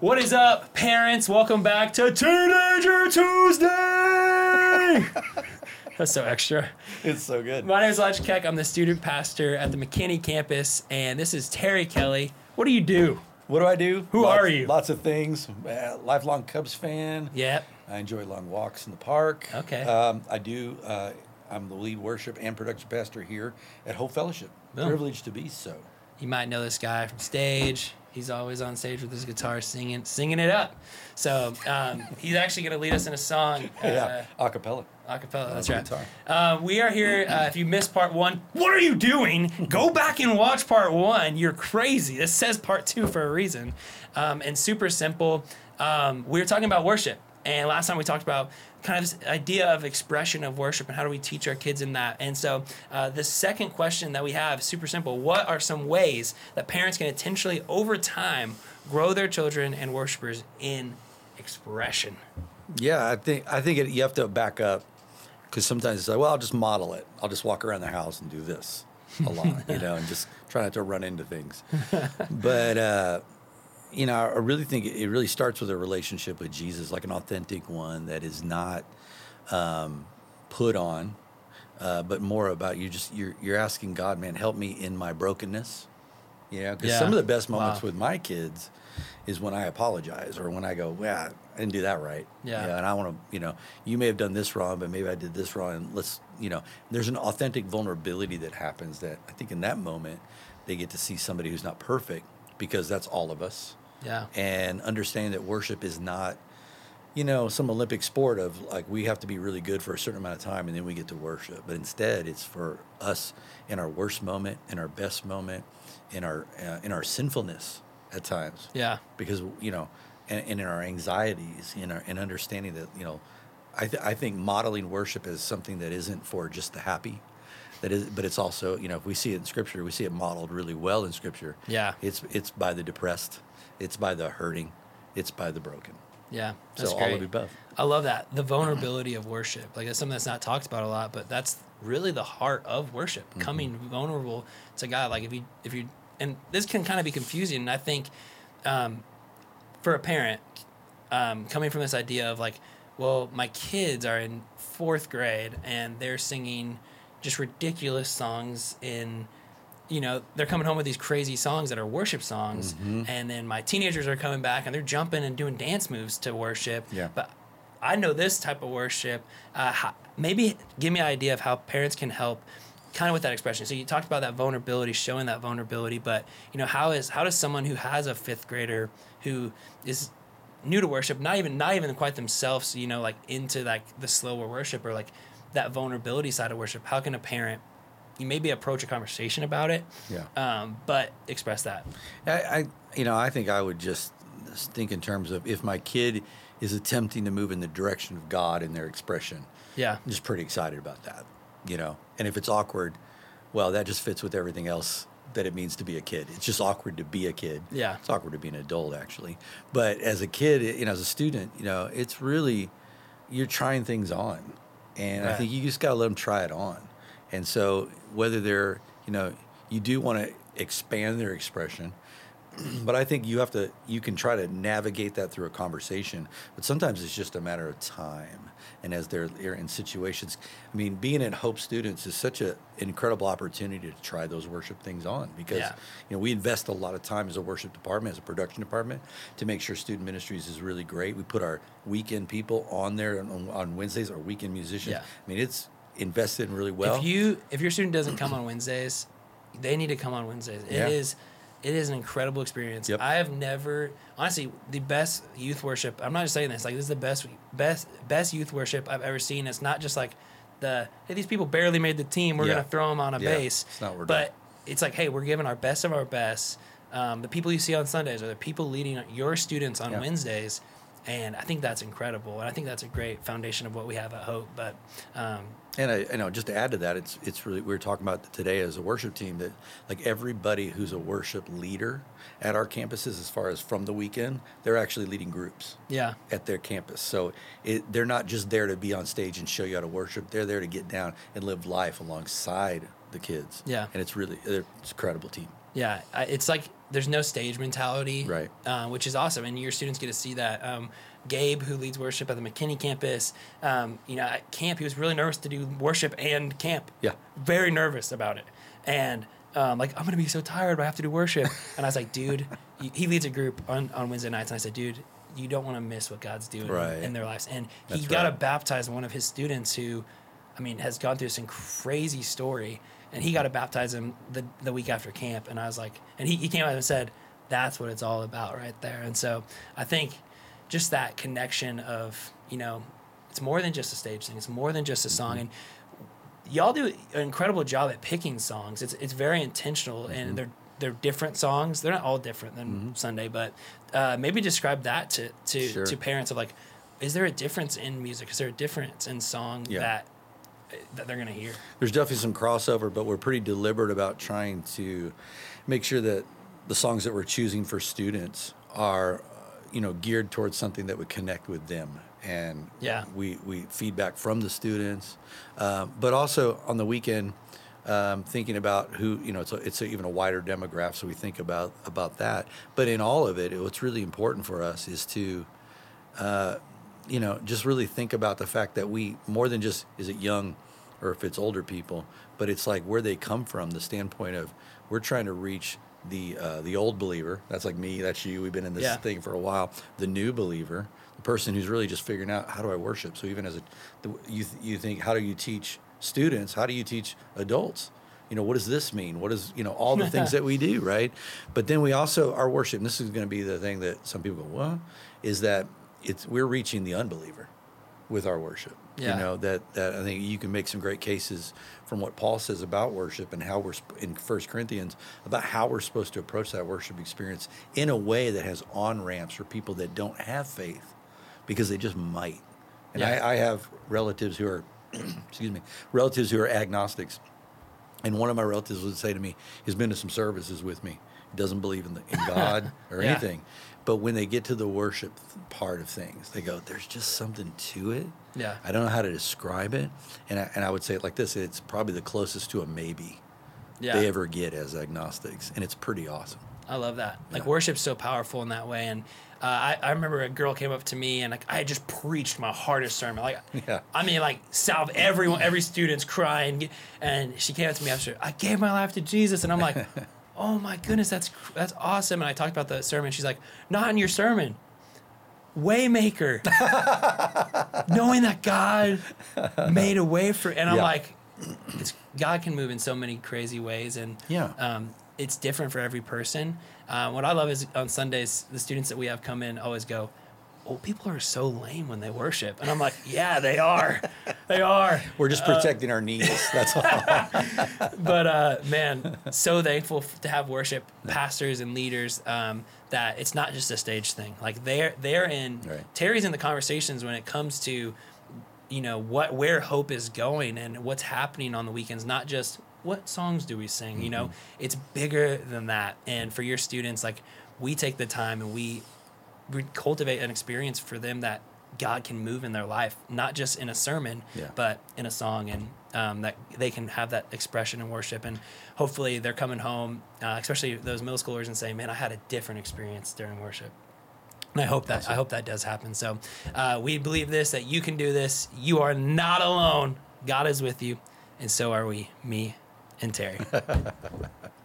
What is up, parents? Welcome back to Teenager Tuesday. That's so extra. It's so good. My name is Elijah Keck. I'm the student pastor at the McKinney campus, and this is Terry Kelly. What do you do? What do I do? Who Lots- are you? Lots of things. Uh, lifelong Cubs fan. Yep. I enjoy long walks in the park. Okay. Um, I do. Uh, I'm the lead worship and production pastor here at Hope Fellowship. Boom. Privileged to be so. You might know this guy from stage. He's always on stage with his guitar singing, singing it up. So um, he's actually going to lead us in a song. Uh, yeah. Acapella. Acapella, that's right. Uh, we are here. Uh, if you missed part one, what are you doing? Go back and watch part one. You're crazy. This says part two for a reason. Um, and super simple. Um, we were talking about worship. And last time we talked about kind of this idea of expression of worship and how do we teach our kids in that. And so uh, the second question that we have is super simple. What are some ways that parents can intentionally, over time, grow their children and worshipers in expression? Yeah, I think I think it, you have to back up because sometimes it's like, well, I'll just model it. I'll just walk around the house and do this a lot, you know, and just try not to run into things. but uh, you know, I really think it really starts with a relationship with Jesus, like an authentic one that is not um, put on, uh, but more about you. Just you're you're asking God, man, help me in my brokenness. You know, because Yeah. some of the best moments Wow. with my kids is when I apologize or when I go, yeah, I didn't do that right. Yeah. and I want to, you know, you may have done this wrong, but maybe I did this wrong. And let's, you know, there's an authentic vulnerability that happens that I think in that moment they get to see somebody who's not perfect because that's all of us Yeah. and understanding that worship is not you know some olympic sport of like we have to be really good for a certain amount of time and then we get to worship but instead it's for us in our worst moment in our best moment in our uh, in our sinfulness at times Yeah. because you know and, and in our anxieties in our in understanding that you know I, th- I think modeling worship is something that isn't for just the happy that is but it's also you know if we see it in scripture we see it modeled really well in scripture Yeah. it's it's by the depressed it's by the hurting it's by the broken Yeah. so That's all great. of the above I love that the vulnerability of worship. Like that's something that's not talked about a lot, but that's really the heart of worship. Mm-hmm. Coming vulnerable to God. Like if you if you and this can kind of be confusing. And I think um, for a parent um, coming from this idea of like, well, my kids are in fourth grade and they're singing just ridiculous songs in you know they're coming home with these crazy songs that are worship songs Mm-hmm. and then my teenagers are coming back and they're jumping and doing dance moves to worship Yeah. but i know this type of worship uh, how, maybe give me an idea of how parents can help kind of with that expression so you talked about that vulnerability showing that vulnerability but you know how is how does someone who has a fifth grader who is new to worship not even not even quite themselves you know like into like the slower worship or like that vulnerability side of worship how can a parent you maybe approach a conversation about it yeah um, but express that I, I you know i think i would just think in terms of if my kid is attempting to move in the direction of god in their expression yeah I'm just pretty excited about that, you know. And if it's awkward, well, that just fits with everything else that it means to be a kid. It's just awkward to be a kid. Yeah. It's awkward to be an adult, actually. But as a kid, you know, as a student, you know, it's really, you're trying things on. And I think you just got to let them try it on. And so whether they're, you know, you do want to expand their expression, but I think you have to you can try to navigate that through a conversation, but sometimes it's just a matter of time. And as they're, they're in situations, I mean, being at Hope Students is such an incredible opportunity to try those worship things on because Yeah. you know we invest a lot of time as a worship department, as a production department, to make sure student ministries is really great. We put our weekend people on there on, on Wednesdays, our weekend musicians. Yeah. I mean, it's invested in really well. if you if your student doesn't come on wednesdays they need to come on wednesdays Yeah. it is it is an incredible experience Yep. i have never honestly the best youth worship i'm not just saying this like this is the best best best youth worship i've ever seen it's not just like the hey these people barely made the team we're Yeah. gonna throw them on a Yeah. base It's not we're but doing. it's like hey we're giving our best of our best um, the people you see on sundays are the people leading your students on Yeah. wednesdays and i think that's incredible and i think that's a great foundation of what we have at hope but um, And I, you know, just to add to that, it's it's really we were talking about today as a worship team that like everybody who's a worship leader at our campuses, as far as from the weekend, they're actually leading groups yeah at their campus. So it, they're not just there to be on stage and show you how to worship. They're there to get down and live life alongside the kids. Yeah. and it's really it's an incredible team. Yeah, it's like there's no stage mentality, Right. Uh, which is awesome, and your students get to see that. Um, Gabe, who leads worship at the McKinney campus, um, you know, at camp he was really nervous to do worship and camp. Yeah. very nervous about it, and um, like I'm gonna be so tired, but I have to do worship. and I was like, dude, he, leads a group on on Wednesday nights, and I said, dude. You don't want to miss what God's doing Right. in their lives, and he got to baptize one of his students who, I mean, has gone through this crazy story, and he got to baptize him the, the week after camp. And I was like, and he, he came out and said, that's what it's all about right there. And so I think just that connection of, you know, it's more than just a stage thing, it's more than just a song. Mm-hmm. And y'all do an incredible job at picking songs. It's, it's very intentional, and mm-hmm. they're they're different songs. They're not all different than mm-hmm. Sunday, but uh, maybe describe that to to, Sure. to parents of like, is there a difference in music? Is there a difference in song Yeah. that that they're gonna hear? There's definitely some crossover, but we're pretty deliberate about trying to make sure that the songs that we're choosing for students are, uh, you know, geared towards something that would connect with them. And Yeah. we, we feedback from the students, um, but also on the weekend, um, thinking about who you know it's a, it's a, even a wider demographic, so we think about about that. But in all of it, what's really important for us is to you know, just really think about the fact that we more than just is it young or if it's older people, but it's like where they come from, the standpoint of we're trying to reach the uh, the old believer. That's like me, that's you. We've been in this Yeah. thing for a while. The new believer, the person who's really just figuring out how do I worship. So even as a, the, you th- you think how do you teach students? How do you teach adults? You know, what does this mean? What is, you know, all the things that we do, right? But then we also, our worship, and this is going to be the thing that some people go, well, is that it's, we're reaching the unbeliever with our worship. Yeah. You know, that, that I think you can make some great cases from what Paul says about worship and how we're, in First Corinthians, about how we're supposed to approach that worship experience in a way that has on ramps for people that don't have faith because they just might. And Yeah. I, I have relatives who are, excuse me, relatives who are agnostics. And one of my relatives would say to me, he's been to some services with me. Doesn't believe in, the, in God or Yeah. anything. But when they get to the worship part of things, they go, there's just something to it. Yeah. I don't know how to describe it. And I, and I would say it like this it's probably the closest to a maybe Yeah. they ever get as agnostics. And it's pretty awesome. I love that. Like Yeah. worship's so powerful in that way. And uh, I, I remember a girl came up to me and like I had just preached my hardest sermon. Like Yeah. I mean like salve everyone every student's crying and she came up to me after I gave my life to Jesus and I'm like, Oh my goodness, that's that's awesome. And I talked about the sermon. She's like, Not in your sermon. Waymaker. Knowing that God made a way for and I'm Yeah. like, it's God can move in so many crazy ways, and Yeah. um, it's different for every person. Uh, what I love is on Sundays, the students that we have come in always go, "Oh, people are so lame when they worship," and I'm like, "Yeah, they are, they are." We're just protecting our knees. That's all. But uh, man, so thankful to have worship pastors and leaders um, that it's not just a stage thing. Like they're they're in Right. Terry's in the conversations when it comes to you know what where hope is going and what's happening on the weekends. Not just what songs do we sing. You know, it's bigger than that. And for your students, like we take the time and we we cultivate an experience for them that God can move in their life, not just in a sermon, Yeah. but in a song, and um, that they can have that expression and worship. And hopefully, they're coming home, uh, especially those middle schoolers, and saying, "Man, I had a different experience during worship." And I hope that I hope that does happen. So uh, we believe this that you can do this. You are not alone. God is with you, and so are we. Me and Terry.